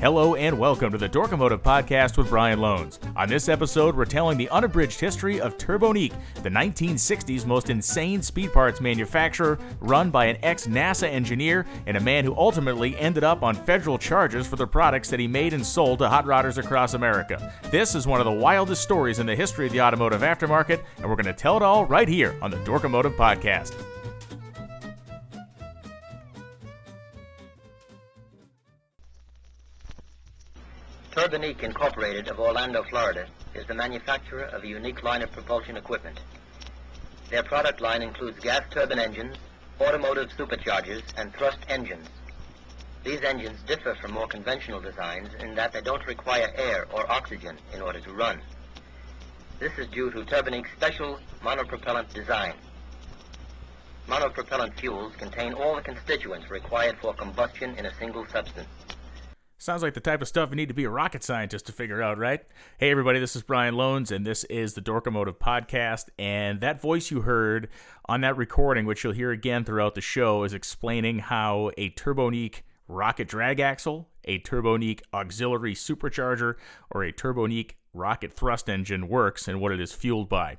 Hello and welcome to the Dorkomotive Podcast with Brian Lohnes. On this episode, we're telling the unabridged history of Turbonique, the 1960s most insane speed parts manufacturer run by an ex NASA engineer and a man who ultimately ended up on federal charges for the products that he made and sold to hot rodders across America. This is one of the wildest stories in the history of the automotive aftermarket, and we're going to tell it all right here on the Dorkomotive Podcast. Turbonique Incorporated of Orlando, Florida is the manufacturer of a unique line of propulsion equipment. Their product line includes gas turbine engines, automotive superchargers, and thrust engines. These engines differ from more conventional designs in that they don't require air or oxygen in order to run. This is due to Turbonique's special monopropellant design. Monopropellant fuels contain all the constituents required for combustion in a single substance. Sounds like the type of stuff you need to be a rocket scientist to figure out, right? Hey, everybody, this is Brian Lohnes, and this is the Dorkomotive Podcast. And that voice you heard on that recording, which you'll hear again throughout the show, is explaining how a Turbonique rocket drag axle, a Turbonique auxiliary supercharger, or a Turbonique rocket thrust engine works and what it is fueled by.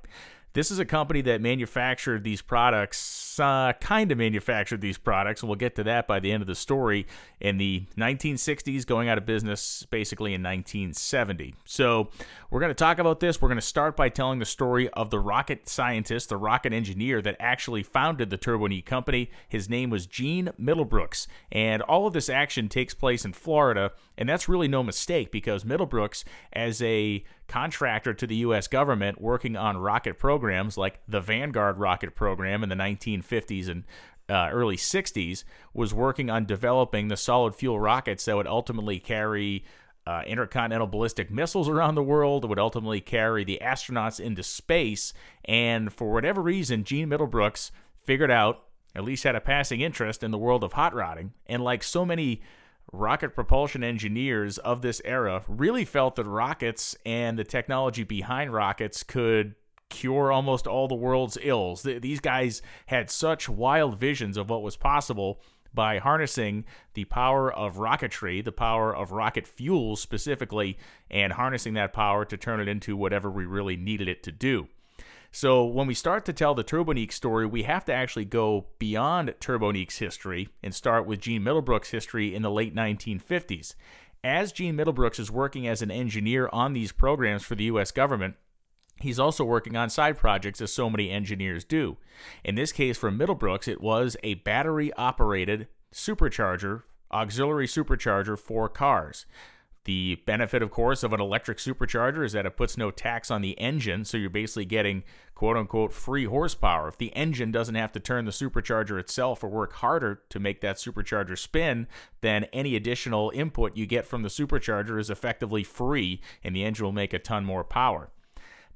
This is a company that manufactured these products, uh, kind of manufactured these products, and we'll get to that by the end of the story in the 1960s, going out of business basically in 1970. So, we're going to talk about this. We're going to start by telling the story of the rocket scientist, the rocket engineer that actually founded the Turbo Turbonique company. His name was Gene Middlebrooks, and all of this action takes place in Florida, and that's really no mistake because Middlebrooks, as a contractor to the U.S. government working on rocket programs like the Vanguard rocket program in the 1950s and uh, early 60s, was working on developing the solid fuel rockets that would ultimately carry uh, intercontinental ballistic missiles around the world. Would ultimately carry the astronauts into space. And for whatever reason, Gene Middlebrooks figured out, at least had a passing interest in the world of hot rodding. And like so many rocket propulsion engineers of this era really felt that rockets and the technology behind rockets could cure almost all the world's ills. These guys had such wild visions of what was possible by harnessing the power of rocketry, the power of rocket fuel specifically, and harnessing that power to turn it into whatever we really needed it to do. So when we start to tell the Turbonique story, we have to actually go beyond Turbonique's history and start with Gene Middlebrooks' history in the late 1950s. As Gene Middlebrooks is working as an engineer on these programs for the U.S. government, he's also working on side projects as so many engineers do. In this case, for Middlebrooks, it was a battery operated supercharger, auxiliary supercharger for cars. The benefit, of course, of an electric supercharger is that it puts no tax on the engine, so you're basically getting quote unquote free horsepower. If the engine doesn't have to turn the supercharger itself or work harder to make that supercharger spin, then any additional input you get from the supercharger is effectively free and the engine will make a ton more power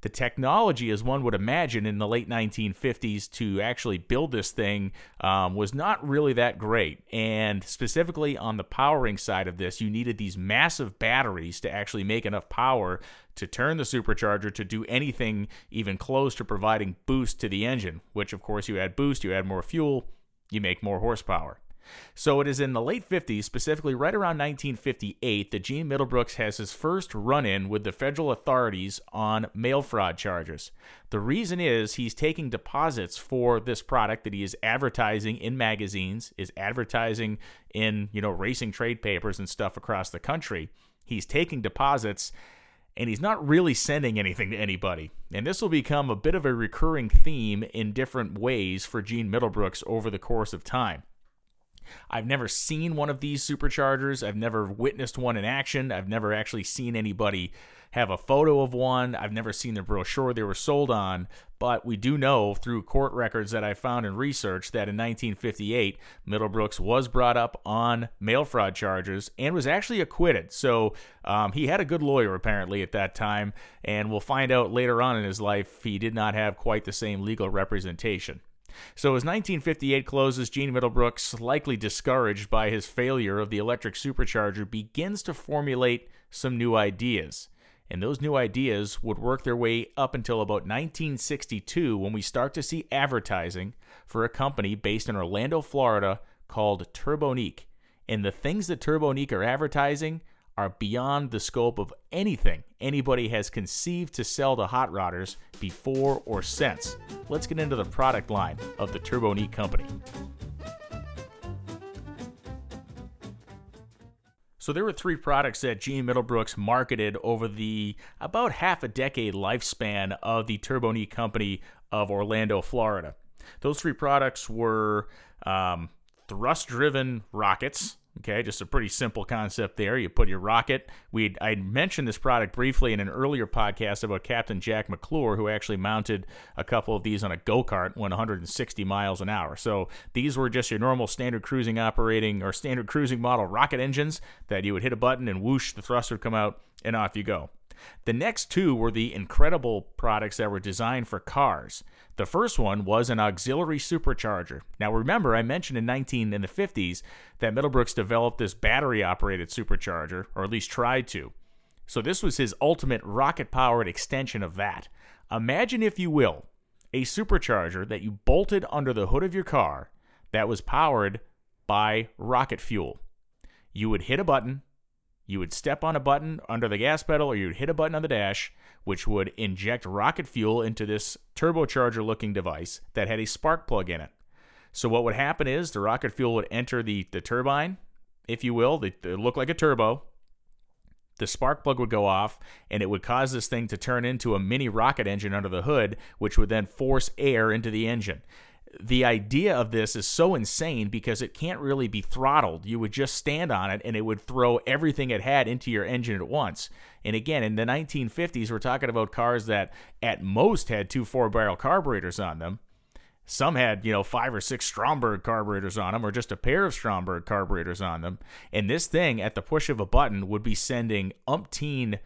the technology, as one would imagine in the late 1950s, to actually build this thing um, was not really that great. And specifically on the powering side of this, you needed these massive batteries to actually make enough power to turn the supercharger to do anything even close to providing boost to the engine, which, of course, you add boost, you add more fuel, you make more horsepower. So it is in the late 50s, specifically right around 1958, that Gene Middlebrooks has his first run in with the federal authorities on mail fraud charges. The reason is he's taking deposits for this product that he is advertising in magazines, is advertising in, you know, racing trade papers and stuff across the country. He's taking deposits and he's not really sending anything to anybody. And this will become a bit of a recurring theme in different ways for Gene Middlebrooks over the course of time. I've never seen one of these superchargers. I've never witnessed one in action. I've never actually seen anybody have a photo of one. I've never seen the brochure they were sold on, but we do know through court records that I found in research that in 1958, Middlebrooks was brought up on mail fraud charges and was actually acquitted. So um, he had a good lawyer apparently at that time, and we'll find out later on in his life he did not have quite the same legal representation. So as 1958 closes, Gene Middlebrooks, likely discouraged by his failure of the electric supercharger, begins to formulate some new ideas. And those new ideas would work their way up until about 1962 when we start to see advertising for a company based in Orlando, Florida called Turbonique. And the things that Turbonique are advertising are beyond the scope of anything anybody has conceived to sell to hot rodders before or since. Let's get into the product line of the Turbonique company. So there were three products that Gene Middlebrooks marketed over the about half a decade lifespan of the Turbonique company of Orlando, Florida. Those three products were um, thrust-driven rockets, Okay, just a pretty simple concept there. You put your rocket. We I mentioned this product briefly in an earlier podcast about Captain Jack McClure, who actually mounted a couple of these on a go kart, went 160 miles an hour. So these were just your normal standard cruising operating or standard cruising model rocket engines that you would hit a button and whoosh, the thrust would come out and off you go. The next two were the incredible products that were designed for cars. The first one was an auxiliary supercharger. Now remember, I mentioned in 19 in the 50s that Middlebrooks developed this battery operated supercharger, or at least tried to. So this was his ultimate rocket powered extension of that. Imagine, if you will, a supercharger that you bolted under the hood of your car that was powered by rocket fuel. You would hit a button, you would step on a button under the gas pedal or you'd hit a button on the dash, which would inject rocket fuel into this turbocharger looking device that had a spark plug in it. So, what would happen is the rocket fuel would enter the, the turbine, if you will, it look like a turbo. The spark plug would go off, and it would cause this thing to turn into a mini rocket engine under the hood, which would then force air into the engine the idea of this is so insane because it can't really be throttled. You would just stand on it and it would throw everything it had into your engine at once. And again, in the 1950s, we're talking about cars that at most had two four barrel carburetors on them. Some had, you know, five or six Stromberg carburetors on them or just a pair of Stromberg carburetors on them. And this thing, at the push of a button, would be sending umpteen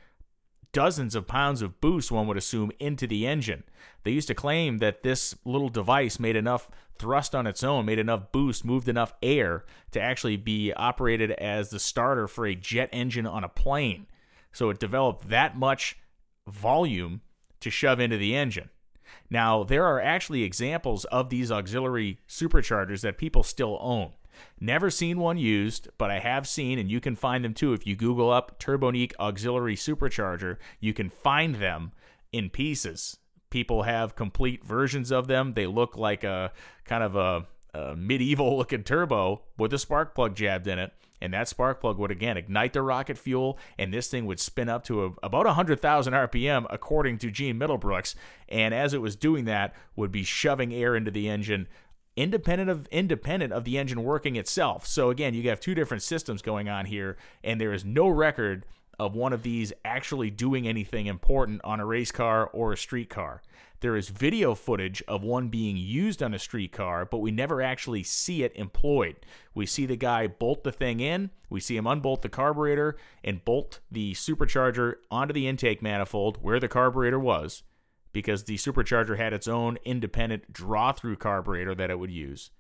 dozens of pounds of boost, one would assume, into the engine. They used to claim that this little device made enough thrust on its own, made enough boost, moved enough air to actually be operated as the starter for a jet engine on a plane. So it developed that much volume to shove into the engine. Now, there are actually examples of these auxiliary superchargers that people still own. Never seen one used, but I have seen, and you can find them too. If you Google up Turbonique Auxiliary Supercharger, you can find them in pieces. People have complete versions of them. They look like a kind of a, a medieval looking turbo with a spark plug jabbed in it. And that spark plug would again ignite the rocket fuel, and this thing would spin up to a, about 100,000 RPM, according to Gene Middlebrooks. And as it was doing that, would be shoving air into the engine, independent of independent of the engine working itself. So again, you have two different systems going on here, and there is no record of one of these actually doing anything important on a race car or a street car. There is video footage of one being used on a street car, but we never actually see it employed. We see the guy bolt the thing in, we see him unbolt the carburetor and bolt the supercharger onto the intake manifold where the carburetor was because the supercharger had its own independent draw through carburetor that it would use.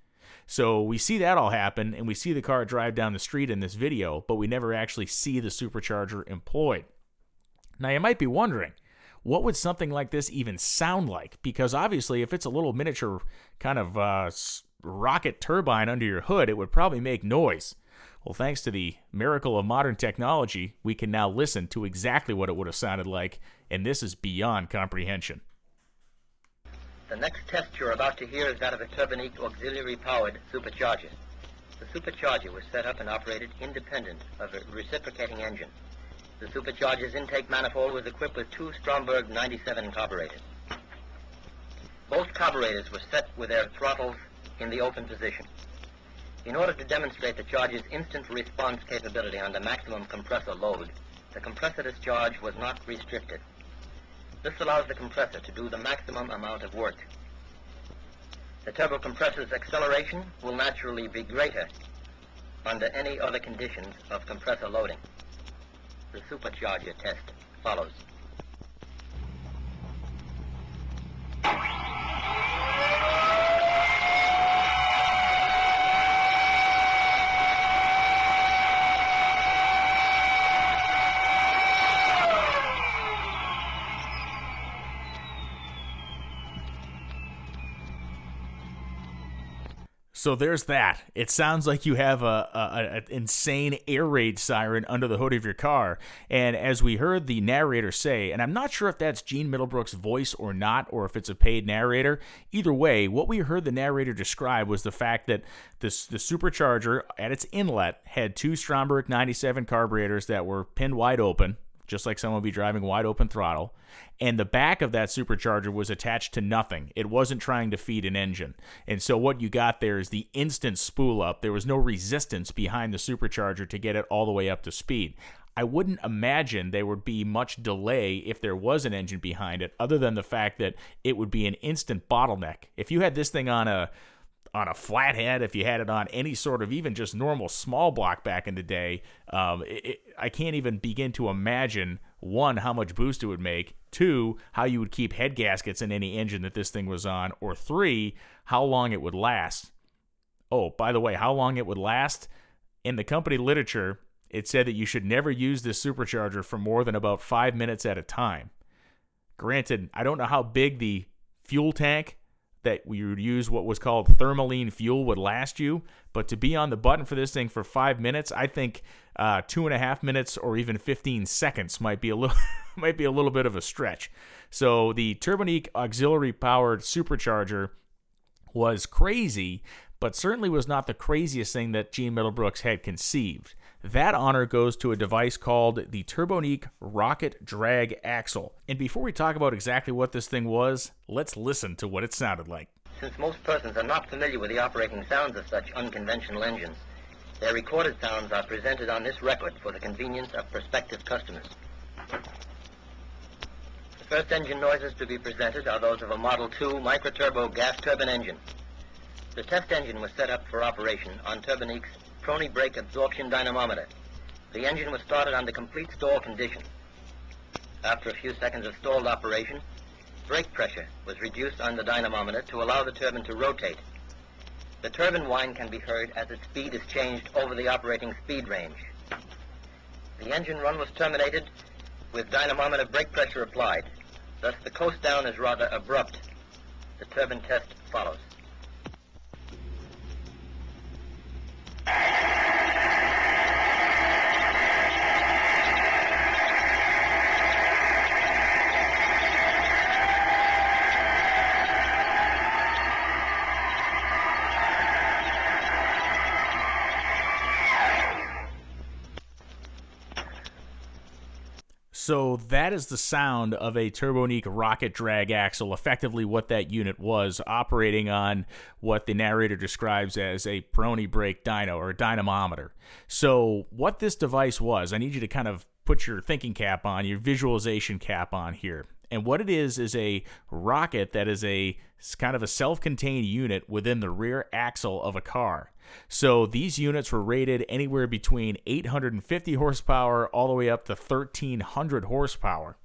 So we see that all happen and we see the car drive down the street in this video, but we never actually see the supercharger employed. Now you might be wondering, what would something like this even sound like? Because obviously, if it's a little miniature kind of uh, rocket turbine under your hood, it would probably make noise. Well, thanks to the miracle of modern technology, we can now listen to exactly what it would have sounded like, and this is beyond comprehension. The next test you're about to hear is that of a Turbonique auxiliary-powered supercharger. The supercharger was set up and operated independent of a reciprocating engine. The supercharger's intake manifold was equipped with two Stromberg 97 carburetors. Both carburetors were set with their throttles in the open position. In order to demonstrate the charger's instant response capability under maximum compressor load, the compressor discharge was not restricted. This allows the compressor to do the maximum amount of work. The turbo compressor's acceleration will naturally be greater under any other conditions of compressor loading. The supercharger test follows. So there's that. It sounds like you have a, a, a, insane air raid siren under the hood of your car. And as we heard the narrator say, and I'm not sure if that's Gene Middlebrooks' voice or not, or if it's a paid narrator. Either way, what we heard the narrator describe was the fact that this the supercharger at its inlet had two Stromberg 97 carburetors that were pinned wide open just like someone would be driving wide open throttle. And the back of that supercharger was attached to nothing. It wasn't trying to feed an engine. And so what you got there is the instant spool up. There was no resistance behind the supercharger to get it all the way up to speed. I wouldn't imagine there would be much delay if there was an engine behind it, other than the fact that it would be an instant bottleneck. If you had this thing on a on a flathead, if you had it on any sort of even just normal small block back in the day, um, it, it, I can't even begin to imagine one how much boost it would make, two how you would keep head gaskets in any engine that this thing was on, or three how long it would last. Oh, by the way, how long it would last in the company literature, it said that you should never use this supercharger for more than about five minutes at a time. Granted, I don't know how big the fuel tank that you would use what was called thermaline fuel would last you. But to be on the button for this thing for five minutes, I think uh, two and a half minutes or even 15 seconds might be a little might be a little bit of a stretch. So the Turbonique auxiliary powered supercharger was crazy, but certainly was not the craziest thing that Gene Middlebrooks had conceived. That honor goes to a device called the Turbonique Rocket Drag Axle. And before we talk about exactly what this thing was, let's listen to what it sounded like. Since most persons are not familiar with the operating sounds of such unconventional engines, their recorded sounds are presented on this record for the convenience of prospective customers. The first engine noises to be presented are those of a Model 2 microturbo gas turbine engine. The test engine was set up for operation on Turbonique's Prony brake absorption dynamometer. The engine was started under complete stall condition. After a few seconds of stalled operation, brake pressure was reduced on the dynamometer to allow the turbine to rotate. The turbine whine can be heard as its speed is changed over the operating speed range. The engine run was terminated with dynamometer brake pressure applied. Thus, the coast down is rather abrupt. The turbine test follows. So that is the sound of a Turbonique rocket drag axle, effectively what that unit was, operating on what the narrator describes as a Prony brake dyno or a dynamometer. So what this device was, I need you to kind of put your thinking cap on, your visualization cap on here. And what it is is a rocket that is a kind of a self-contained unit within the rear axle of a car. So these units were rated anywhere between 850 horsepower all the way up to 1300 horsepower.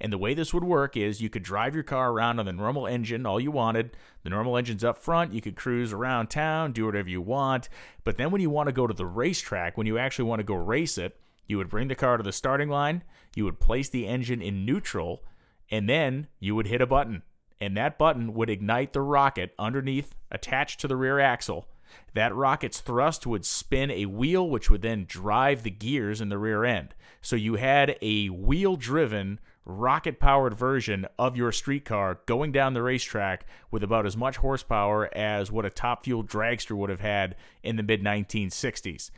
And the way this would work is you could drive your car around on the normal engine, all you wanted. The normal engine's up front. You could cruise around town, do whatever you want. But then when you want to go to the racetrack, when you actually want to go race it, you would bring the car to the starting line, you would place the engine in neutral, and then you would hit a button. And that button would ignite the rocket underneath, attached to the rear axle that rocket's thrust would spin a wheel, which would then drive the gears in the rear end. So you had a wheel driven, rocket powered version of your streetcar going down the racetrack with about as much horsepower as what a top fuel dragster would have had in the mid 1960s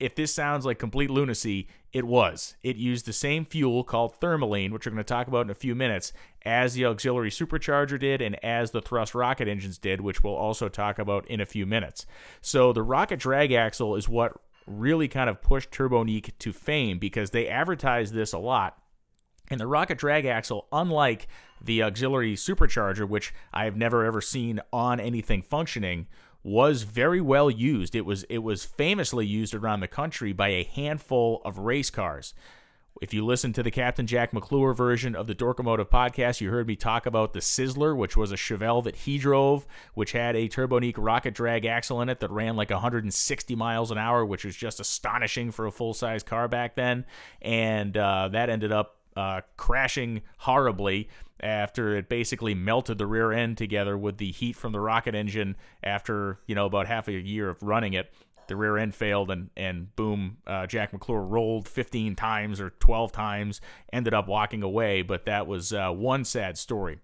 if this sounds like complete lunacy, it was. It used the same fuel called thermaline, which we're going to talk about in a few minutes, as the auxiliary supercharger did and as the thrust rocket engines did, which we'll also talk about in a few minutes. So the rocket drag axle is what really kind of pushed Turbonique to fame because they advertised this a lot. And the rocket drag axle, unlike the auxiliary supercharger, which I have never ever seen on anything functioning, was very well used. It was it was famously used around the country by a handful of race cars. If you listen to the Captain Jack McClure version of the Dorkomotive podcast, you heard me talk about the Sizzler, which was a Chevelle that he drove, which had a Turbonique rocket drag axle in it that ran like 160 miles an hour, which was just astonishing for a full size car back then. And uh, that ended up uh, crashing horribly after it basically melted the rear end together with the heat from the rocket engine after, you know, about half a year of running it. The rear end failed, and, and boom, uh, Jack McClure rolled 15 times or 12 times, ended up walking away. But that was uh, one sad story.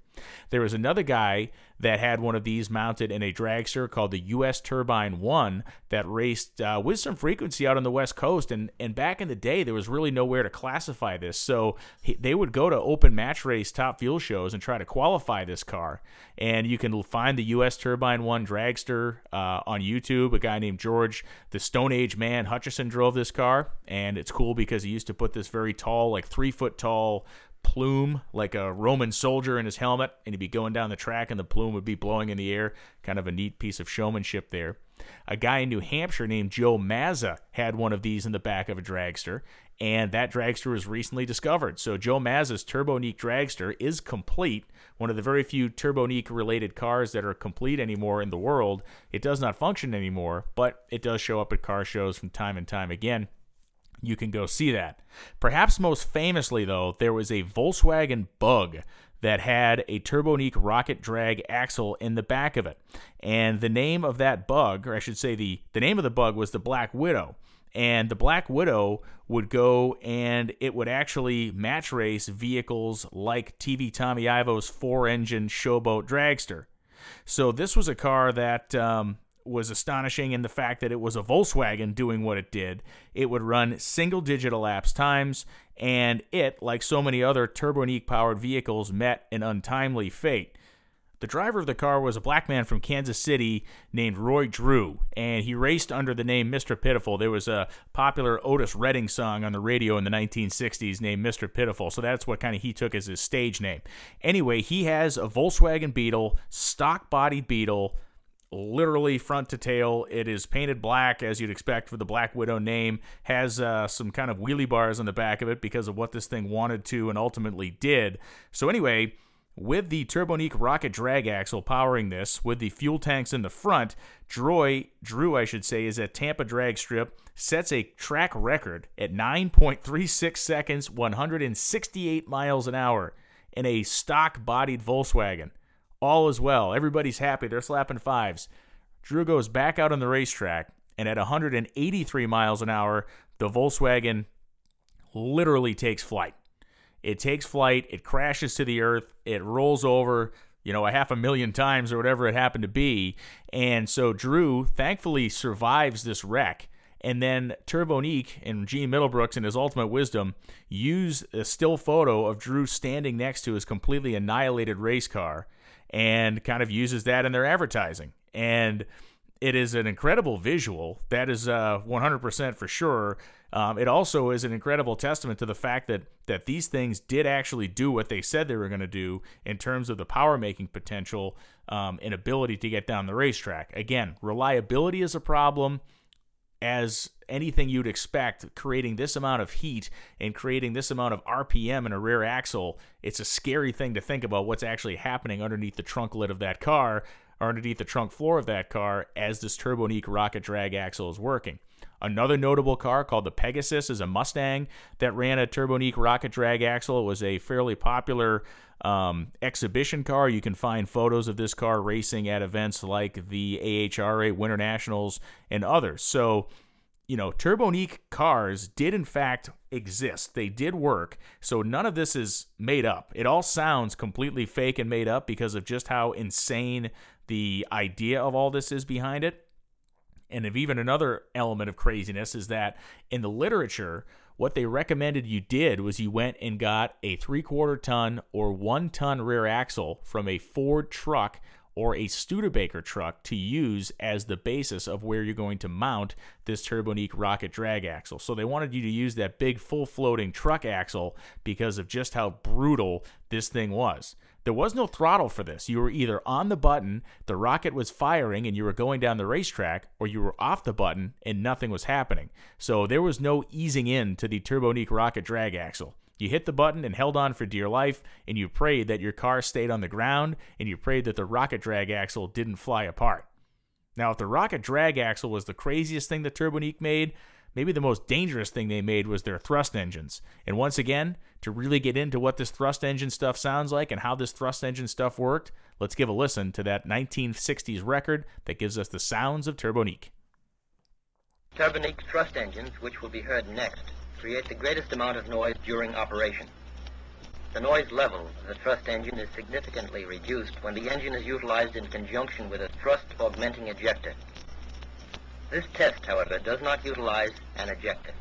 There was another guy that had one of these mounted in a dragster called the US Turbine 1 that raced uh, with some frequency out on the West Coast. And, and back in the day, there was really nowhere to classify this. So he, they would go to open match race top fuel shows and try to qualify this car. And you can find the US Turbine 1 dragster uh, on YouTube. A guy named George, the Stone Age man, Hutchison, drove this car. And it's cool because he used to put this very tall, like three foot tall plume like a Roman soldier in his helmet, and he'd be going down the track, and the plume would be blowing in the air. Kind of a neat piece of showmanship there. A guy in New Hampshire named Joe Mazza had one of these in the back of a dragster, and that dragster was recently discovered. So Joe Mazza's Turbonique dragster is complete, one of the very few Turbonique related cars that are complete anymore in the world. It does not function anymore, but it does show up at car shows from time and time again you can go see that. Perhaps most famously, though, there was a Volkswagen Bug that had a Turbonique rocket drag axle in the back of it. And the name of that bug, or I should say the, the name of the bug was the Black Widow. And the Black Widow would go and it would actually match race vehicles like TV Tommy Ivo's four engine showboat dragster. So this was a car that um, was astonishing in the fact that it was a Volkswagen doing what it did. It would run single digit elapsed times, and it, like so many other Turbonique powered vehicles, met an untimely fate. The driver of the car was a black man from Kansas City named Roy Drew, and he raced under the name Mr. Pitiful. There was a popular Otis Redding song on the radio in the 1960s named Mr. Pitiful, so that's what kind of he took as his stage name. Anyway, he has a Volkswagen Beetle, stock body Beetle, literally front to tail. It is painted black, as you'd expect for the Black Widow name. Has uh, some kind of wheelie bars on the back of it because of what this thing wanted to and ultimately did. So, anyway, with the Turbonique rocket drag axle powering this, with the fuel tanks in the front, Droy, Drew, I should say, is at Tampa drag strip, sets a track record at 9.36 seconds, 168 miles an hour in a stock bodied Volkswagen. All is well. Everybody's happy. They're slapping fives. Drew goes back out on the racetrack, and at 183 miles an hour, the Volkswagen literally takes flight. It takes flight, it crashes to the earth, it rolls over, you know, a half a million times or whatever it happened to be. And so Drew thankfully survives this wreck. And then Turbonique and Gene Middlebrooks, in his ultimate wisdom, use a still photo of Drew standing next to his completely annihilated race car and kind of uses that in their advertising. And it is an incredible visual. That is uh, 100% for sure. Um, it also is an incredible testament to the fact that that these things did actually do what they said they were going to do in terms of the power making potential um, and ability to get down the racetrack. Again, reliability is a problem as anything you'd expect, creating this amount of heat and creating this amount of RPM in a rear axle, it's a scary thing to think about what's actually happening underneath the trunk lid of that car or underneath the trunk floor of that car as this Turbonique rocket drag axle is working. Another notable car called the Pegasus is a Mustang that ran a Turbonique rocket drag axle. It was a fairly popular um, exhibition car. You can find photos of this car racing at events like the AHRA Winter Nationals and others. So, you know, Turbonique cars did in fact exist. They did work. So none of this is made up. It all sounds completely fake and made up because of just how insane the idea of all this is behind it. And if even another element of craziness is that in the literature, what they recommended you did was you went and got a three quarter ton or one ton rear axle from a Ford truck or a Studebaker truck to use as the basis of where you're going to mount this Turbonique rocket drag axle. So they wanted you to use that big full floating truck axle because of just how brutal this thing was. There was no throttle for this. You were either on the button, the rocket was firing, and you were going down the racetrack, or you were off the button and nothing was happening. So there was no easing in to the Turbonique rocket drag axle. You hit the button and held on for dear life, and you prayed that your car stayed on the ground, and you prayed that the rocket drag axle didn't fly apart. Now, if the rocket drag axle was the craziest thing that Turbonique made, maybe the most dangerous thing they made was their thrust engines. And once again, to really get into what this thrust engine stuff sounds like and how this thrust engine stuff worked, let's give a listen to that 1960s record that gives us the sounds of Turbonique. Turbonique thrust engines, which will be heard next, create the greatest amount of noise during operation. The noise level of the thrust engine is significantly reduced when the engine is utilized in conjunction with a thrust augmenting ejector. This test, however, does not utilize an ejector.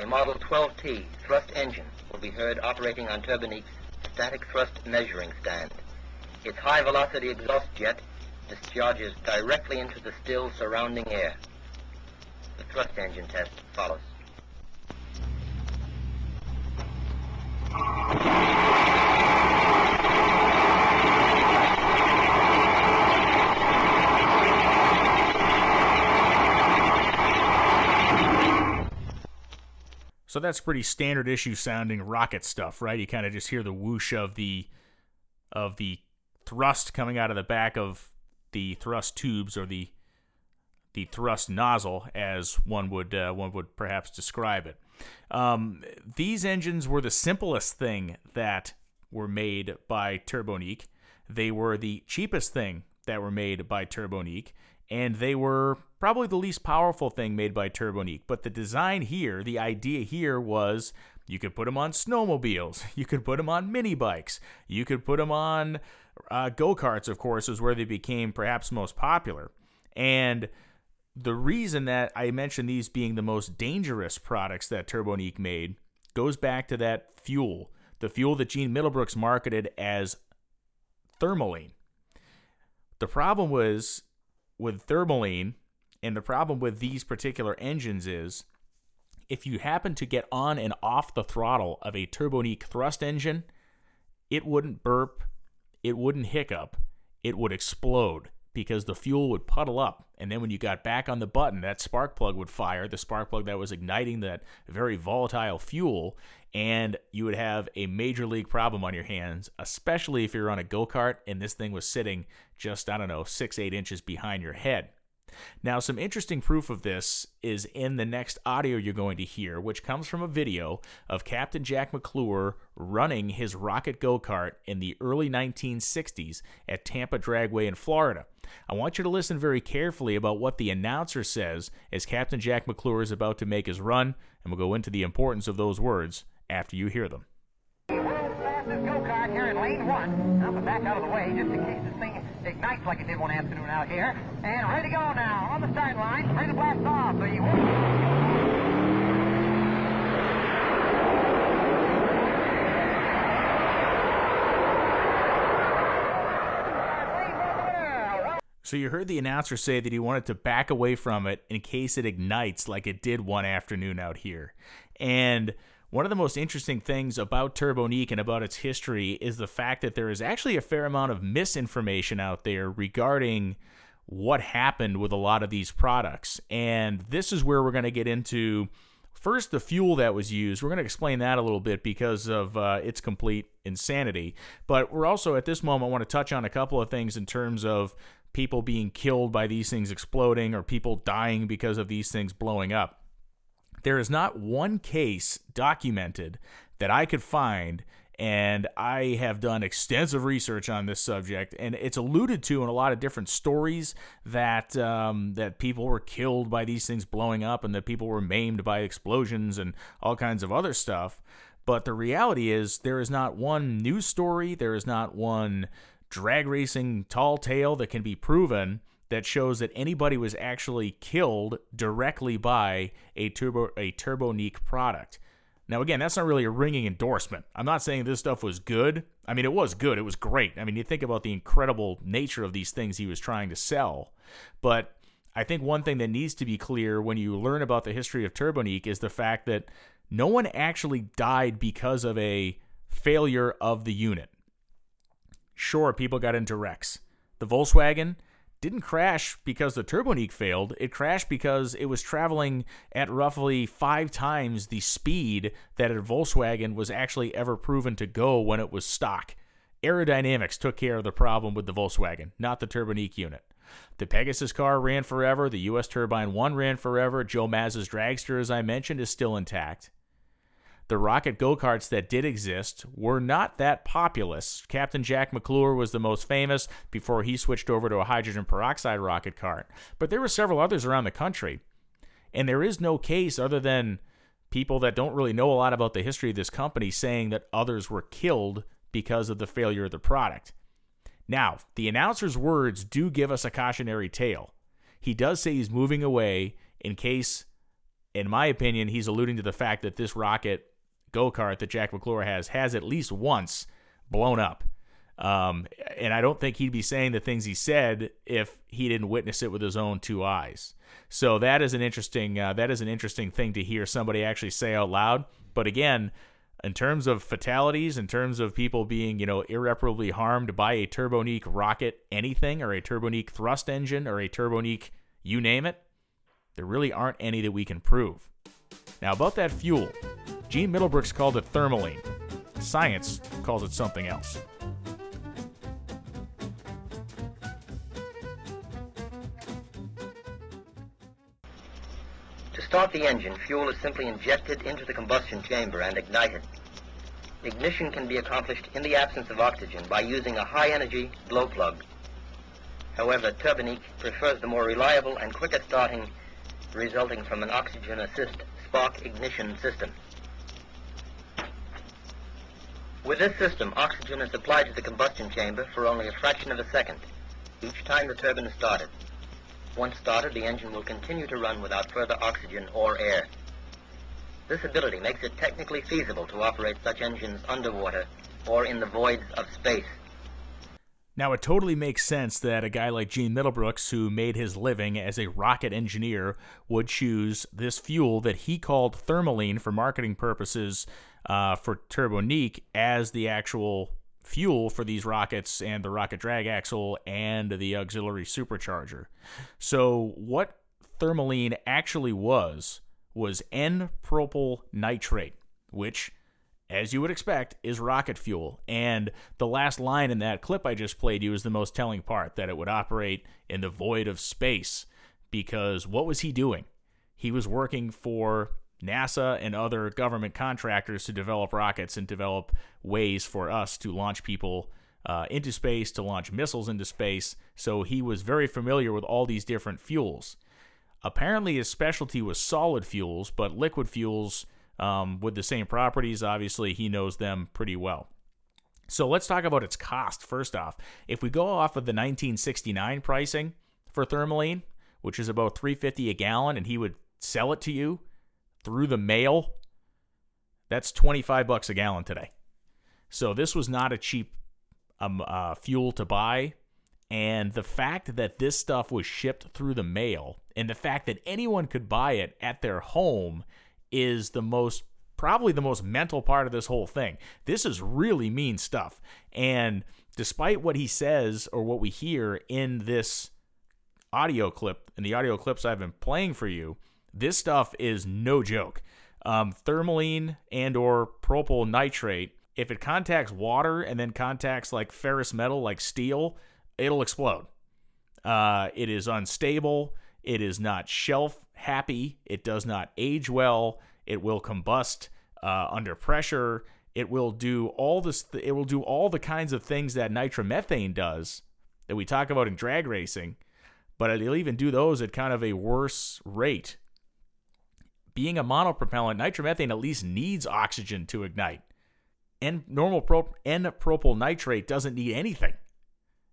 A Model 12T thrust engine will be heard operating on Turbonique's static thrust measuring stand. Its high-velocity exhaust jet discharges directly into the still surrounding air. The thrust engine test follows. So that's pretty standard issue sounding rocket stuff, right? You kind of just hear the whoosh of the of the thrust coming out of the back of the thrust tubes or the the thrust nozzle, as one would uh, one would perhaps describe it. Um, these engines were the simplest thing that were made by Turbonique. They were the cheapest thing that were made by Turbonique, and they were probably the least powerful thing made by Turbonique. But the design here, the idea here was you could put them on snowmobiles, you could put them on mini bikes, you could put them on uh, go karts, of course, is where they became perhaps most popular. And the reason that I mentioned these being the most dangerous products that Turbonique made goes back to that fuel, the fuel that Gene Middlebrooks marketed as thermoline. The problem was with thermoline, and the problem with these particular engines is if you happen to get on and off the throttle of a Turbonique thrust engine, it wouldn't burp, it wouldn't hiccup, it would explode because the fuel would puddle up. And then when you got back on the button, that spark plug would fire, the spark plug that was igniting that very volatile fuel, and you would have a major league problem on your hands, especially if you're on a go kart and this thing was sitting just, I don't know, six, eight inches behind your head. Now, some interesting proof of this is in the next audio you're going to hear, which comes from a video of Captain Jack McClure running his rocket go kart in the early 1960s at Tampa Dragway in Florida. I want you to listen very carefully about what the announcer says as Captain Jack McClure is about to make his run, and we'll go into the importance of those words after you hear them. World's fastest go-kart here in lane one. Now, back out of the way just in case this thing ignites like it did one afternoon out here. And ready to go now. On the start line, ready to blast off. So you So you heard the announcer say that he wanted to back away from it in case it ignites like it did one afternoon out here. And one of the most interesting things about Turbonique and about its history is the fact that there is actually a fair amount of misinformation out there regarding what happened with a lot of these products. And this is where we're going to get into first the fuel that was used. We're going to explain that a little bit because of uh, its complete insanity. But we're also at this moment want to touch on a couple of things in terms of people being killed by these things exploding or people dying because of these things blowing up. There is not one case documented that I could find, and I have done extensive research on this subject, and it's alluded to in a lot of different stories that um, that people were killed by these things blowing up, and that people were maimed by explosions and all kinds of other stuff. But the reality is, there is not one news story, there is not one drag racing tall tale that can be proven that shows that anybody was actually killed directly by a turbo a turbonique product. Now again, that's not really a ringing endorsement. I'm not saying this stuff was good. I mean, it was good. It was great. I mean, you think about the incredible nature of these things he was trying to sell. But I think one thing that needs to be clear when you learn about the history of Turbonique is the fact that no one actually died because of a failure of the unit. Sure, people got into wrecks. The Volkswagen didn't crash because the Turbonique failed. It crashed because it was traveling at roughly five times the speed that a Volkswagen was actually ever proven to go when it was stock. Aerodynamics took care of the problem with the Volkswagen, not the Turbonique unit. The Pegasus car ran forever. The U.S. Turbine 1 ran forever. Joe Maz's dragster, as I mentioned, is still intact. The rocket go karts that did exist were not that populous. Captain Jack McClure was the most famous before he switched over to a hydrogen peroxide rocket cart. But there were several others around the country. And there is no case other than people that don't really know a lot about the history of this company saying that others were killed because of the failure of the product. Now, the announcer's words do give us a cautionary tale. He does say he's moving away in case, in my opinion, he's alluding to the fact that this rocket go kart that Jack McClure has has at least once blown up. Um, and I don't think he'd be saying the things he said if he didn't witness it with his own two eyes. So that is an interesting uh, that is an interesting thing to hear somebody actually say out loud. But again, in terms of fatalities, in terms of people being, you know, irreparably harmed by a Turbonique rocket anything or a Turbonique thrust engine or a Turbonique you name it, there really aren't any that we can prove. Now about that fuel, Gene Middlebrooks called it thermaline. Science calls it something else. To start the engine, fuel is simply injected into the combustion chamber and ignited. Ignition can be accomplished in the absence of oxygen by using a high-energy glow plug. However, Turbonique prefers the more reliable and quicker starting resulting from an oxygen assist spark ignition system. With this system, oxygen is supplied to the combustion chamber for only a fraction of a second, each time the turbine is started. Once started, the engine will continue to run without further oxygen or air. This ability makes it technically feasible to operate such engines underwater or in the voids of space. Now, it totally makes sense that a guy like Gene Middlebrooks, who made his living as a rocket engineer, would choose this fuel that he called thermaline for marketing purposes uh, for Turbonique as the actual fuel for these rockets and the rocket drag axle and the auxiliary supercharger. So, what thermaline actually was was N propyl nitrate, which as you would expect, is rocket fuel. And the last line in that clip I just played you is the most telling part that it would operate in the void of space. Because what was he doing? He was working for NASA and other government contractors to develop rockets and develop ways for us to launch people uh, into space, to launch missiles into space. So he was very familiar with all these different fuels. Apparently, his specialty was solid fuels, but liquid fuels um, with the same properties, obviously, he knows them pretty well. So let's talk about its cost first off. If we go off of the 1969 pricing for thermaline, which is about 350 a gallon, and he would sell it to you through the mail, that's 25 bucks a gallon today. So this was not a cheap um, uh, fuel to buy. And the fact that this stuff was shipped through the mail and the fact that anyone could buy it at their home is the most probably the most mental part of this whole thing. This is really mean stuff. And despite what he says or what we hear in this audio clip, in the audio clips I've been playing for you, this stuff is no joke. Um, thermaline and or propyl nitrate, if it contacts water and then contacts like ferrous metal like steel, it'll explode. Uh, it is unstable. It is not shelf happy. It does not age well. It will combust uh, under pressure. It will do all this. It will do all the kinds of things that nitromethane does that we talk about in drag racing, but it'll even do those at kind of a worse rate. Being a monopropellant, nitromethane at least needs oxygen to ignite. And normal pro- N-propyl nitrate doesn't need anything.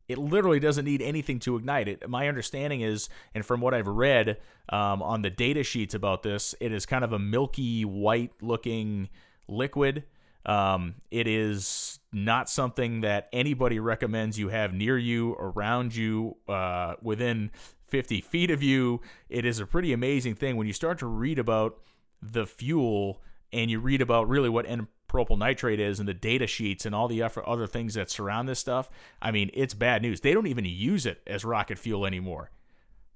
It literally doesn't need anything to ignite it. My understanding is, and from what I've read um, on the data sheets about this, it is kind of a milky white looking liquid. Um, it is not something that anybody recommends you have near you, around you, uh, within 50 feet of you. It is a pretty amazing thing when you start to read about the fuel and you read about really what propyl nitrate is and the data sheets and all the other things that surround this stuff, I mean, it's bad news. They don't even use it as rocket fuel anymore.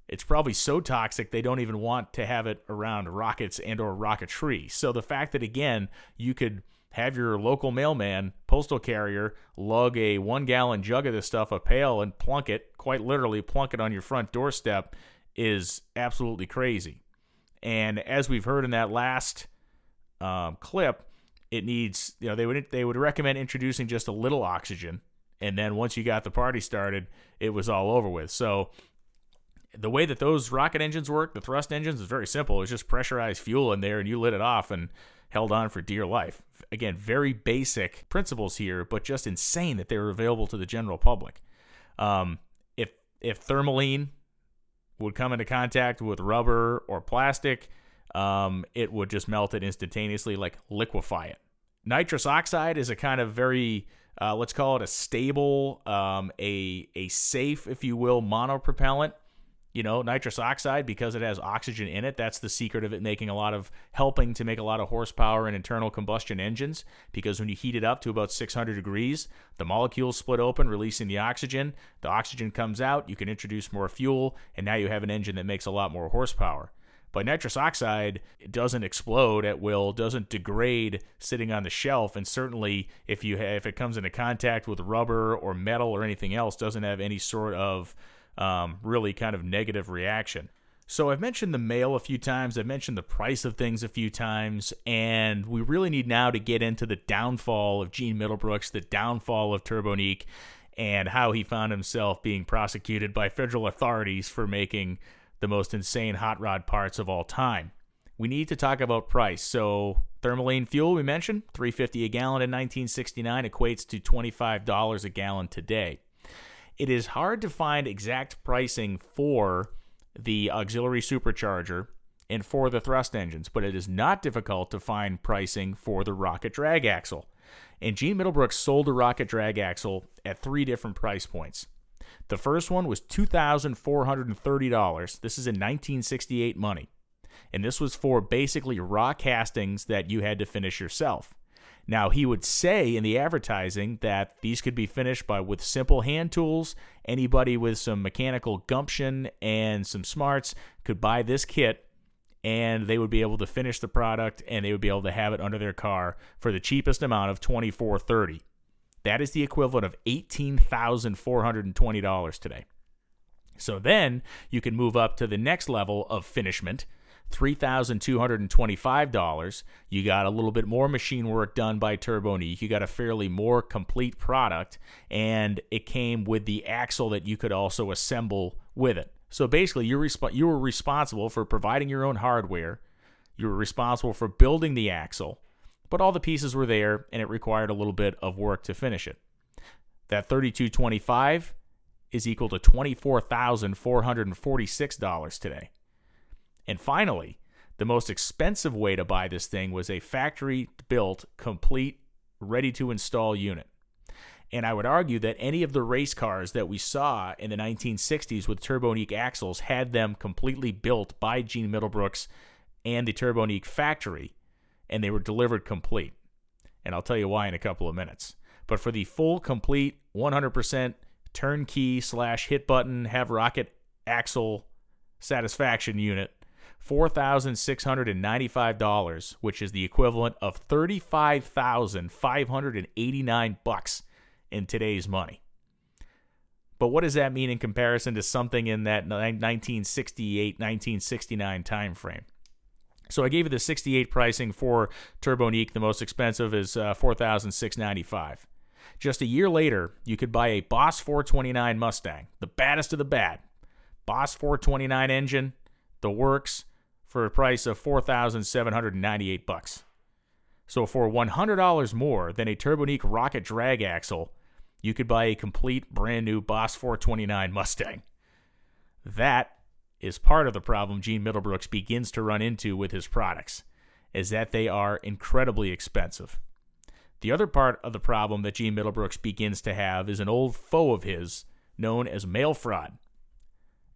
It's probably so toxic they don't even want to have it around rockets and or rocketry. So the fact that again, you could have your local mailman, postal carrier, lug a one gallon jug of this stuff, a pail, and plunk it, quite literally, plunk it on your front doorstep is absolutely crazy. And as we've heard in that last um, clip, it needs, you know, they would they would recommend introducing just a little oxygen, and then once you got the party started, it was all over with. So the way that those rocket engines work, the thrust engines, is very simple. It's just pressurized fuel in there, and you lit it off and held on for dear life. Again, very basic principles here, but just insane that they were available to the general public. Um, if if thermaline would come into contact with rubber or plastic, um, it would just melt it instantaneously, like liquefy it. Nitrous oxide is a kind of very uh, let's call it a stable, um, a a safe, if you will, monopropellant you know, nitrous oxide because it has oxygen in it. That's the secret of it making a lot of helping to make a lot of horsepower in internal combustion engines because when you heat it up to about 600 degrees, the molecules split open, releasing the oxygen. The oxygen comes out, you can introduce more fuel, and now you have an engine that makes a lot more horsepower. But nitrous oxide doesn't explode at will, doesn't degrade sitting on the shelf, and certainly if you have, if it comes into contact with rubber or metal or anything else, doesn't have any sort of um, really kind of negative reaction. So I've mentioned the mail a few times, I've mentioned the price of things a few times, and we really need now to get into the downfall of Gene Middlebrooks, the downfall of Turbonique, and how he found himself being prosecuted by federal authorities for making the most insane hot rod parts of all time. We need to talk about price. So Thermolene fuel we mentioned, 350 a gallon in 1969 equates to $25 a gallon today. It is hard to find exact pricing for the auxiliary supercharger and for the thrust engines, but it is not difficult to find pricing for the rocket drag axle. And Gene Middlebrook sold a rocket drag axle at three different price points. The first one was $2,430. This is in 1968 money. And this was for basically raw castings that you had to finish yourself. Now, he would say in the advertising that these could be finished by with simple hand tools. Anybody with some mechanical gumption and some smarts could buy this kit and they would be able to finish the product and they would be able to have it under their car for the cheapest amount of 2430. That is the equivalent of $18,420 today. So then you can move up to the next level of finishment $3,225. You got a little bit more machine work done by Turbonique. You got a fairly more complete product, and it came with the axle that you could also assemble with it. So basically, you're resp- you were responsible for providing your own hardware. You were responsible for building the axle, but all the pieces were there, and it required a little bit of work to finish it. That 3225 is equal to $24,446 today. And finally, the most expensive way to buy this thing was a factory built, complete, ready to install unit. And I would argue that any of the race cars that we saw in the 1960s with Turbonique axles had them completely built by Gene Middlebrooks and the Turbonique factory, and they were delivered complete. And I'll tell you why in a couple of minutes. But for the full, complete, 100% turnkey slash hit button, have rocket axle satisfaction unit, $4,695, which is the equivalent of 35,589 bucks in today's money. But what does that mean in comparison to something in that 1968, 1969 time frame? So I gave you the 68 pricing for Turbonique. The most expensive is uh, 4,695. Just a year later, you could buy a Boss 429 Mustang, the baddest of the bad. Boss 429 engine, the works, for a price of 4798 bucks. So for $100 more than a Turbonique rocket drag axle, you could buy a complete brand new Boss 429 Mustang. That is part of the problem Gene Middlebrooks begins to run into with his products, is that they are incredibly expensive. The other part of the problem that Gene Middlebrooks begins to have is an old foe of his known as mail fraud.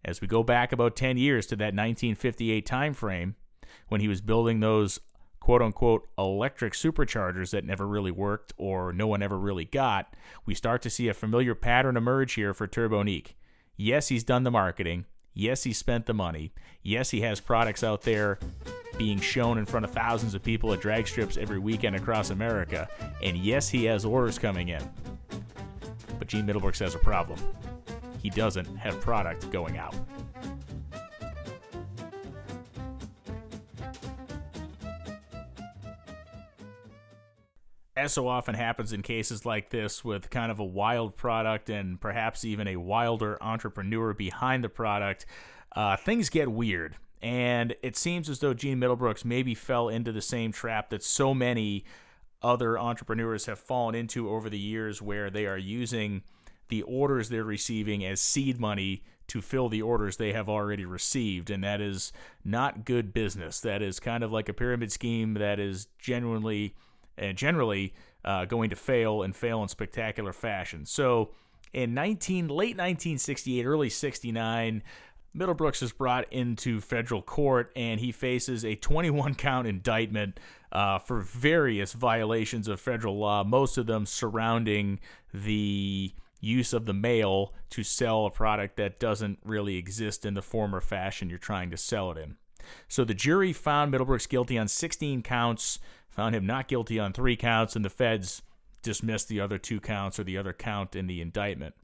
As we go back about 10 years to that 1958 time frame when he was building those quote unquote electric superchargers that never really worked or no one ever really got, we start to see a familiar pattern emerge here for Turbonique. Yes, he's done the marketing. Yes, he spent the money. Yes, he has products out there being shown in front of thousands of people at drag strips every weekend across America. And yes, he has orders coming in. But Gene Middlebrooks has a problem. He doesn't have product going out. As so often happens in cases like this with kind of a wild product and perhaps even a wilder entrepreneur behind the product, uh, things get weird. And it seems as though Gene Middlebrooks maybe fell into the same trap that so many other entrepreneurs have fallen into over the years where they are using the orders they're receiving as seed money to fill the orders they have already received. And that is not good business. That is kind of like a pyramid scheme that is genuinely and generally uh, going to fail and fail in spectacular fashion. So in 19 late 1968, early 69, Middlebrooks is brought into federal court and he faces a 21 count indictment uh, for various violations of federal law, most of them surrounding the use of the mail to sell a product that doesn't really exist in the form or fashion you're trying to sell it in. So the jury found Middlebrooks guilty on 16 counts found him not guilty on three counts, and the feds dismissed the other two counts or the other count in the indictment.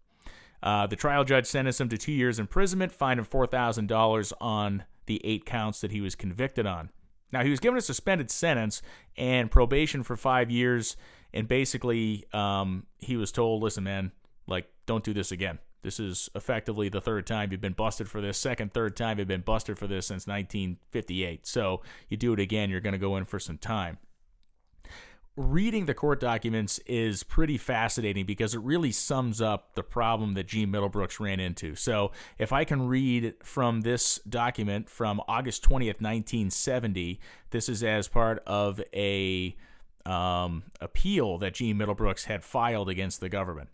Uh, the trial judge sentenced him to two years imprisonment, fined him $4,000 on the eight counts that he was convicted on. Now, he was given a suspended sentence and probation for five years, and basically, um, he was told, listen, man, like, don't do this again. This is effectively the third time you've been busted for this. Second, third time you've been busted for this since 1958. So you do it again, you're going to go in for some time reading the court documents is pretty fascinating because it really sums up the problem that Gene Middlebrooks ran into. So, if I can read from this document from August 20th, 1970, this is as part of a um, appeal that Gene Middlebrooks had filed against the government.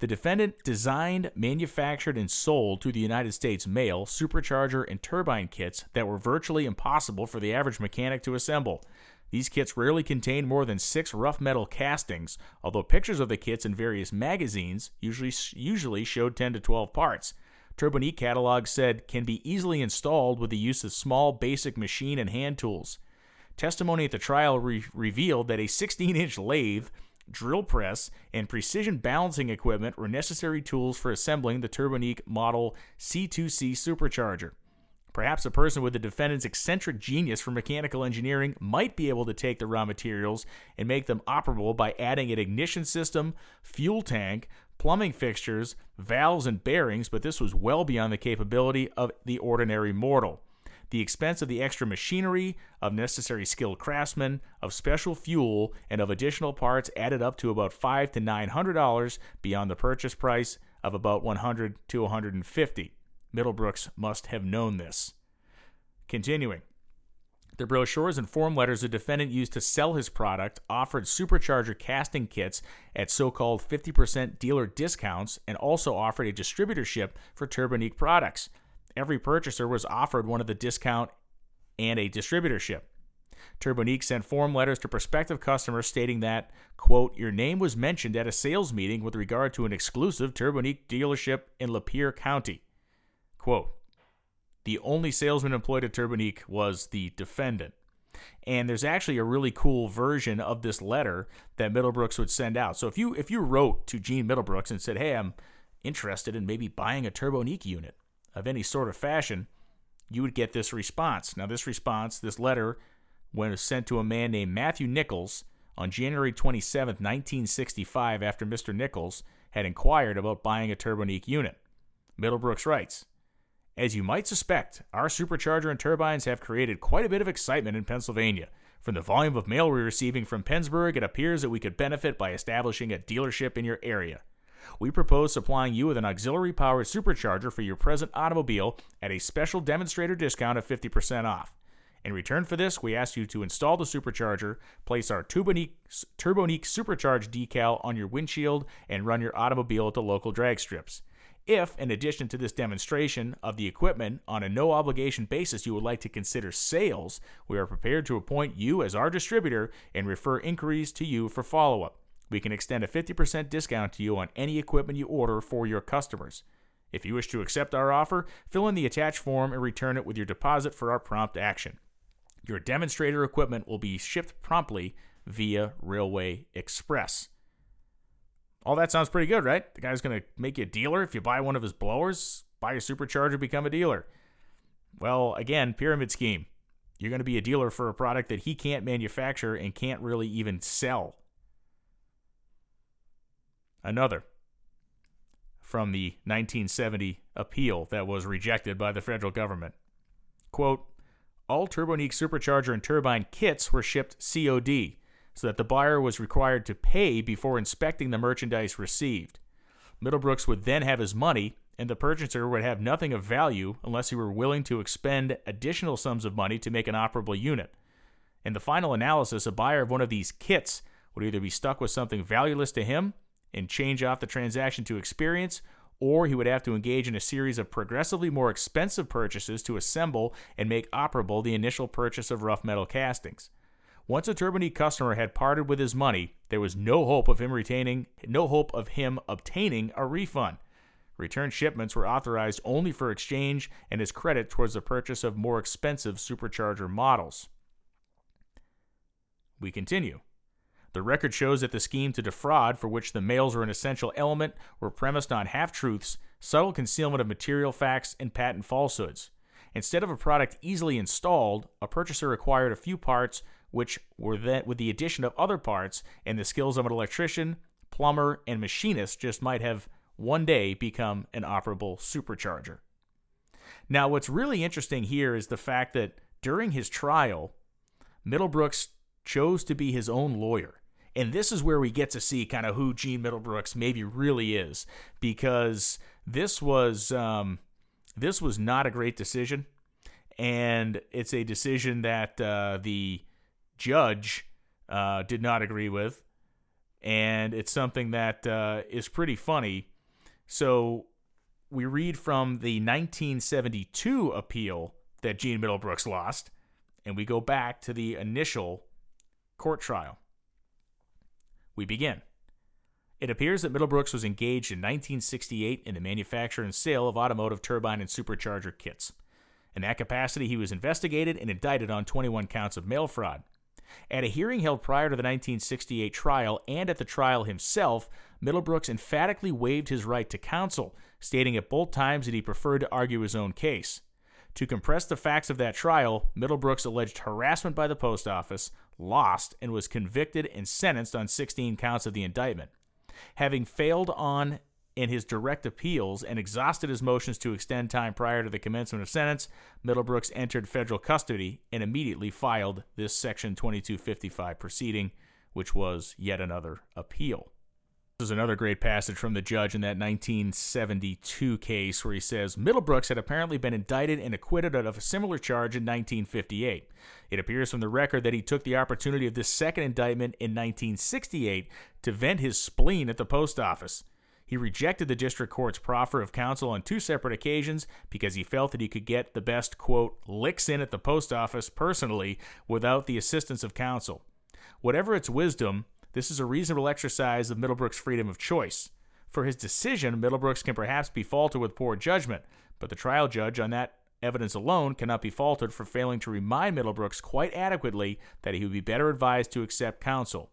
The defendant designed, manufactured, and sold to the United States mail, supercharger, and turbine kits that were virtually impossible for the average mechanic to assemble. These kits rarely contain more than six rough metal castings, although pictures of the kits in various magazines usually, usually showed 10 to 12 parts. Turbonique catalog said can be easily installed with the use of small basic machine and hand tools. Testimony at the trial re- revealed that a 16 inch lathe, drill press, and precision balancing equipment were necessary tools for assembling the Turbonique Model C2C supercharger. Perhaps a person with the defendant's eccentric genius for mechanical engineering might be able to take the raw materials and make them operable by adding an ignition system, fuel tank, plumbing fixtures, valves, and bearings, but this was well beyond the capability of the ordinary mortal. The expense of the extra machinery, of necessary skilled craftsmen, of special fuel, and of additional parts added up to about five to nine hundred dollars beyond the purchase price of about one hundred to one hundred and fifty. Middlebrooks must have known this. Continuing. The brochures and form letters the defendant used to sell his product offered supercharger casting kits at so called 50% dealer discounts and also offered a distributorship for Turbonique products. Every purchaser was offered one of the discount and a distributorship. Turbonique sent form letters to prospective customers stating that, quote, your name was mentioned at a sales meeting with regard to an exclusive Turbonique dealership in Lapeer County. Quote The only salesman employed at Turbonique was the defendant. And there's actually a really cool version of this letter that Middlebrooks would send out. So if you if you wrote to Gene Middlebrooks and said, "Hey, I'm interested in maybe buying a Turbonique unit of any sort of fashion," you would get this response. Now, this response, this letter, when sent to a man named Matthew Nichols on January 27, 1965, after Mr. Nichols had inquired about buying a Turbonique unit. Middlebrooks writes, as you might suspect, our supercharger and turbines have created quite a bit of excitement in Pennsylvania. From the volume of mail we're receiving from Pennsburg, it appears that we could benefit by establishing a dealership in your area. We propose supplying you with an auxiliary powered supercharger for your present automobile at a special demonstrator discount of 50% off. In return for this, we ask you to install the supercharger, place our Turbonique, Turbonique supercharged decal on your windshield, and run your automobile at the local drag strips. If, in addition to this demonstration of the equipment on a no obligation basis, you would like to consider sales, we are prepared to appoint you as our distributor and refer inquiries to you for follow up. We can extend a 50% discount to you on any equipment you order for your customers. If you wish to accept our offer, fill in the attached form and return it with your deposit for our prompt action. Your demonstrator equipment will be shipped promptly via Railway Express. All that sounds pretty good, right? The guy's going to make you a dealer if you buy one of his blowers, buy a supercharger, become a dealer. Well, again, pyramid scheme. You're going to be a dealer for a product that he can't manufacture and can't really even sell. Another from the 1970 appeal that was rejected by the federal government. Quote, all Turbonique supercharger and turbine kits were shipped COD, so that the buyer was required to pay before inspecting the merchandise received. Middlebrooks would then have his money, and the purchaser would have nothing of value unless he were willing to expend additional sums of money to make an operable unit. In the final analysis, a buyer of one of these kits would either be stuck with something valueless to him and change off the transaction to experience, or he would have to engage in a series of progressively more expensive purchases to assemble and make operable the initial purchase of rough metal castings. Once a Turbonique customer had parted with his money, there was no hope of him retaining, no hope of him obtaining a refund. Return shipments were authorized only for exchange and as credit towards the purchase of more expensive supercharger models. We continue. The record shows that the scheme to defraud, for which the mails were an essential element, were premised on half truths, subtle concealment of material facts, and patent falsehoods. Instead of a product easily installed, a purchaser acquired a few parts which were then with the addition of other parts and the skills of an electrician, plumber, and machinist just might have one day become an operable supercharger. Now, what's really interesting here is the fact that during his trial, Middlebrooks chose to be his own lawyer. And this is where we get to see kind of who Gene Middlebrooks maybe really is, because this was um, this was not a great decision, and it's a decision that uh, the judge uh, did not agree with, and it's something that uh, is pretty funny. So we read from the 1972 appeal that Gene Middlebrooks lost, and we go back to the initial court trial. We begin. It appears that Middlebrooks was engaged in 1968 in the manufacture and sale of automotive turbine and supercharger kits. In that capacity, he was investigated and indicted on 21 counts of mail fraud. At a hearing held prior to the 1968 trial and at the trial himself, Middlebrooks emphatically waived his right to counsel, stating at both times that he preferred to argue his own case. To compress the facts of that trial, Middlebrooks alleged harassment by the post office, lost, and was convicted and sentenced on 16 counts of the indictment. Having failed on in his direct appeals and exhausted his motions to extend time prior to the commencement of sentence, Middlebrooks entered federal custody and immediately filed this Section 2255 proceeding, which was yet another appeal. This is another great passage from the judge in that 1972 case where he says Middlebrooks had apparently been indicted and acquitted of a similar charge in 1958. It appears from the record that he took the opportunity of this second indictment in 1968 to vent his spleen at the post office. He rejected the district court's proffer of counsel on two separate occasions because he felt that he could get the best, quote, licks in at the post office personally without the assistance of counsel. Whatever its wisdom, this is a reasonable exercise of Middlebrooks' freedom of choice. For his decision, Middlebrooks can perhaps be faulted with poor judgment, but the trial judge on that evidence alone cannot be faulted for failing to remind Middlebrooks quite adequately that he would be better advised to accept counsel.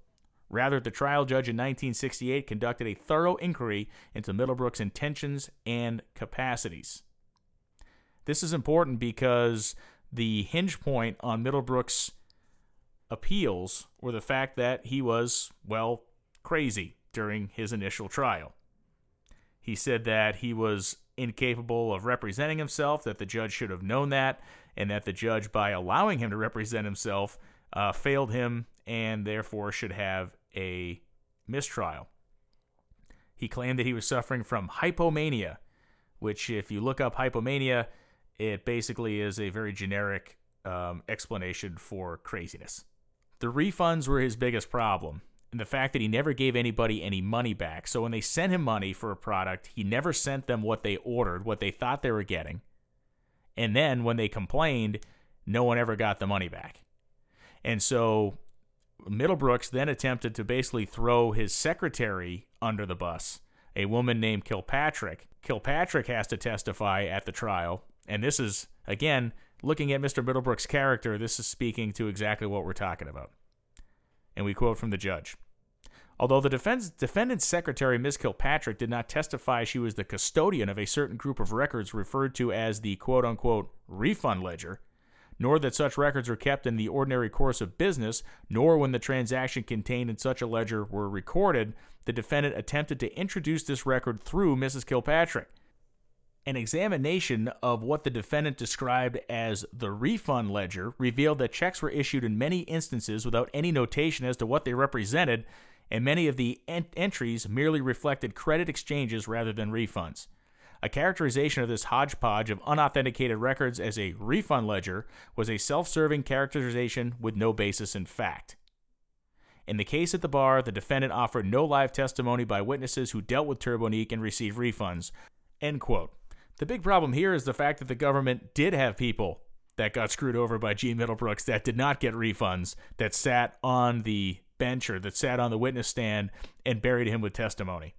Rather, the trial judge in 1968 conducted a thorough inquiry into Middlebrooks' intentions and capacities. This is important because the hinge point on Middlebrooks' appeals were the fact that he was, well, crazy during his initial trial. He said that he was incapable of representing himself, that the judge should have known that, and that the judge, by allowing him to represent himself, uh, failed him and therefore should have a mistrial. He claimed that he was suffering from hypomania, which, if you look up hypomania, it basically is a very generic um, explanation for craziness. The refunds were his biggest problem, and the fact that he never gave anybody any money back. So when they sent him money for a product, he never sent them what they ordered, what they thought they were getting. And then when they complained, no one ever got the money back. And so Middlebrooks then attempted to basically throw his secretary under the bus a woman named Kilpatrick. Kilpatrick has to testify at the trial, and this is, again, looking at Mr. Middlebrook's character, this is speaking to exactly what we're talking about. And we quote from the judge. Although the defense, defendant's secretary, Ms. Kilpatrick, did not testify she was the custodian of a certain group of records referred to as the quote unquote refund ledger, nor that such records were kept in the ordinary course of business, nor when the transaction contained in such a ledger were recorded, the defendant attempted to introduce this record through Mrs. Kilpatrick. An examination of what the defendant described as the refund ledger revealed that checks were issued in many instances without any notation as to what they represented, and many of the ent- entries merely reflected credit exchanges rather than refunds. A characterization of this hodgepodge of unauthenticated records as a refund ledger was a self serving characterization with no basis in fact. In the case at the bar, the defendant offered no live testimony by witnesses who dealt with Turbonique and received refunds. End quote. The big problem here is the fact that the government did have people that got screwed over by Gene Middlebrooks that did not get refunds, that sat on the bench or that sat on the witness stand and buried him with testimony.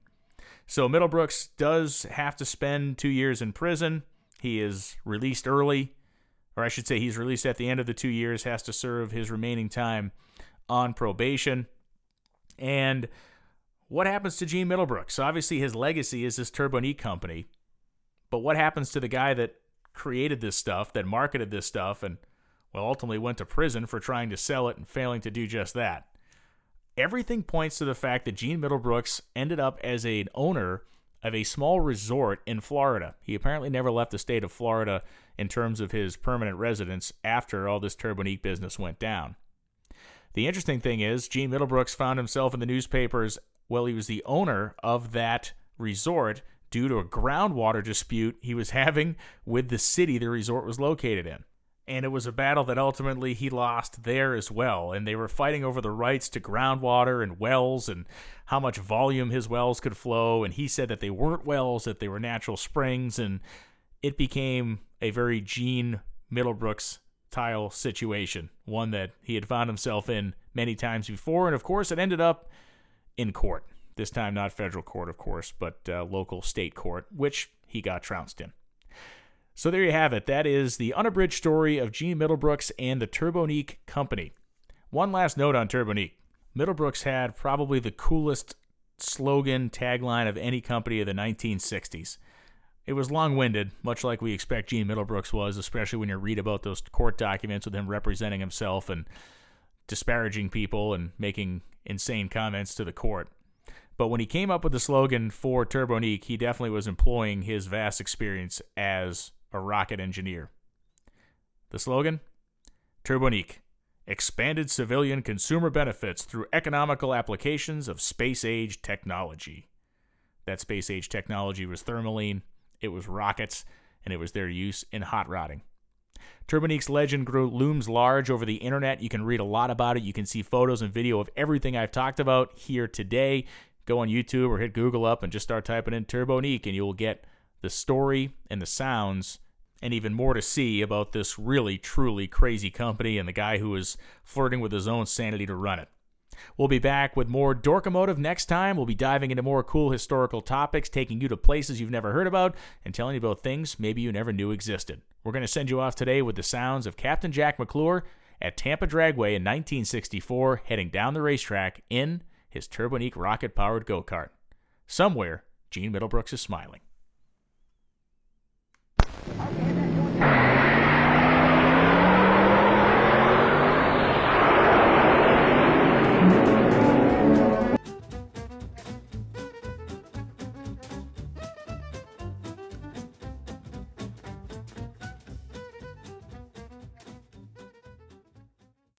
So Middlebrooks does have to spend two years in prison. He is released early, or I should say, he's released at the end of the two years, has to serve his remaining time on probation. And what happens to Gene Middlebrooks? So Obviously, his legacy is this Turbonique company. But what happens to the guy that created this stuff, that marketed this stuff, and, well, ultimately went to prison for trying to sell it and failing to do just that? Everything points to the fact that Gene Middlebrooks ended up as an owner of a small resort in Florida. He apparently never left the state of Florida in terms of his permanent residence after all this Turbonique business went down. The interesting thing is, Gene Middlebrooks found himself in the newspapers while he was the owner of that resort due to a groundwater dispute he was having with the city the resort was located in. And it was a battle that ultimately he lost there as well. And they were fighting over the rights to groundwater and wells and how much volume his wells could flow. And he said that they weren't wells, that they were natural springs. And it became a very Gene Middlebrooks tile situation, one that he had found himself in many times before. And of course, it ended up in court. This time, not federal court, of course, but uh, local state court, which he got trounced in. So there you have it. That is the unabridged story of Gene Middlebrooks and the Turbonique Company. One last note on Turbonique. Middlebrooks had probably the coolest slogan tagline of any company of the 1960s. It was long winded, much like we expect Gene Middlebrooks was, especially when you read about those court documents with him representing himself and disparaging people and making insane comments to the court. But when he came up with the slogan for Turbonique, he definitely was employing his vast experience as a rocket engineer. The slogan? Turbonique. Expanded civilian consumer benefits through economical applications of space age technology. That space age technology was Thermolene, it was rockets, and it was their use in hot rodding. Turbonique's legend grew, looms large over the internet. You can read a lot about it. You can see photos and video of everything I've talked about here today go on YouTube or hit Google up and just start typing in Turbonique, and you will get the story and the sounds and even more to see about this really, truly crazy company and the guy who is flirting with his own sanity to run it. We'll be back with more Dorkomotive next time. We'll be diving into more cool historical topics, taking you to places you've never heard about, and telling you about things maybe you never knew existed. We're going to send you off today with the sounds of Captain Jack McClure at Tampa Dragway in 1964, heading down the racetrack in his Turbonique rocket powered go kart. Somewhere, Gene Middlebrooks is smiling. Okay.